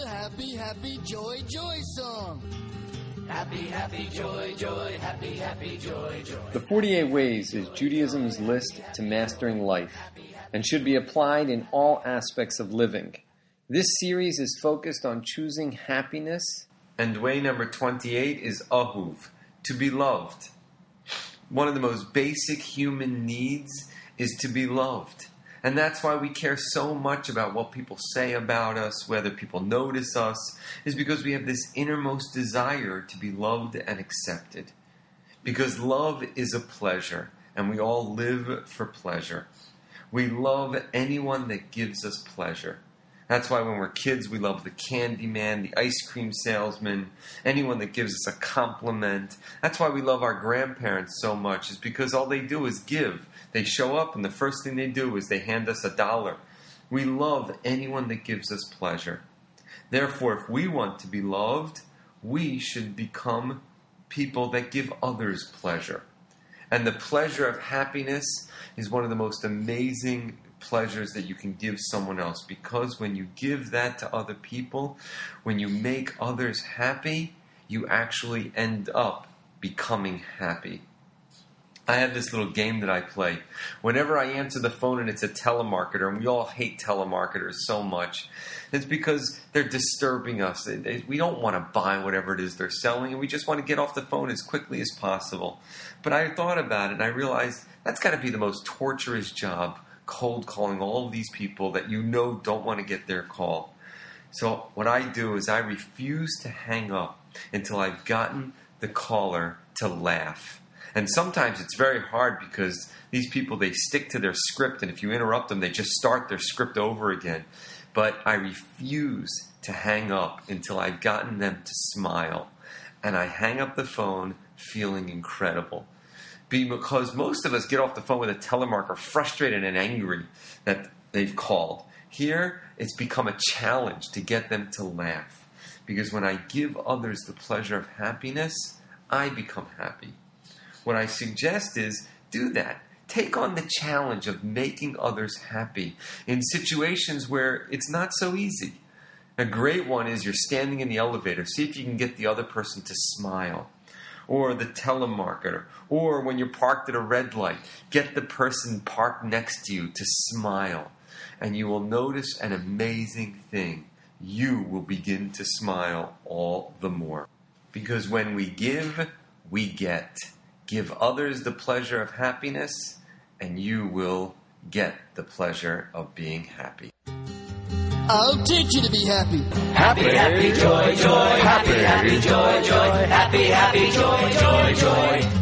the happy, happy, joy, joy song. Happy, happy, joy, joy, happy, happy, joy, joy. The 48 Ways is Judaism's list to mastering life and should be applied in all aspects of living. This series is focused on choosing happiness. And way number 28 is Ahuv, to be loved. One of the most basic human needs is to be loved. And that's why we care so much about what people say about us, whether people notice us, is because we have this innermost desire to be loved and accepted. Because love is a pleasure, and we all live for pleasure. We love anyone that gives us pleasure. That's why when we're kids, we love the candy man, the ice cream salesman, anyone that gives us a compliment. That's why we love our grandparents so much, is because all they do is give. They show up, and the first thing they do is they hand us a dollar. We love anyone that gives us pleasure. Therefore, if we want to be loved, we should become people that give others pleasure. And the pleasure of happiness is one of the most amazing pleasures that you can give someone else because when you give that to other people, when you make others happy, you actually end up becoming happy. I have this little game that I play. Whenever I answer the phone and it's a telemarketer, and we all hate telemarketers so much, it's because they're disturbing us. We don't want to buy whatever it is they're selling, and we just want to get off the phone as quickly as possible. But I thought about it, and I realized that's got to be the most torturous job cold calling all of these people that you know don't want to get their call. So, what I do is I refuse to hang up until I've gotten the caller to laugh and sometimes it's very hard because these people they stick to their script, and if you interrupt them, they just start their script over again. But I refuse to hang up until I've gotten them to smile, and I hang up the phone feeling incredible. Because most of us get off the phone with a telemarketer frustrated and angry that they've called. Here, it's become a challenge to get them to laugh. Because when I give others the pleasure of happiness, I become happy. What I suggest is do that. Take on the challenge of making others happy in situations where it's not so easy. A great one is you're standing in the elevator, see if you can get the other person to smile. Or the telemarketer. Or when you're parked at a red light, get the person parked next to you to smile. And you will notice an amazing thing. You will begin to smile all the more. Because when we give, we get. Give others the pleasure of happiness, and you will get the pleasure of being happy. I'll teach you to be happy. Happy, happy, joy, joy, happy, happy, joy, joy, happy, happy, joy, joy.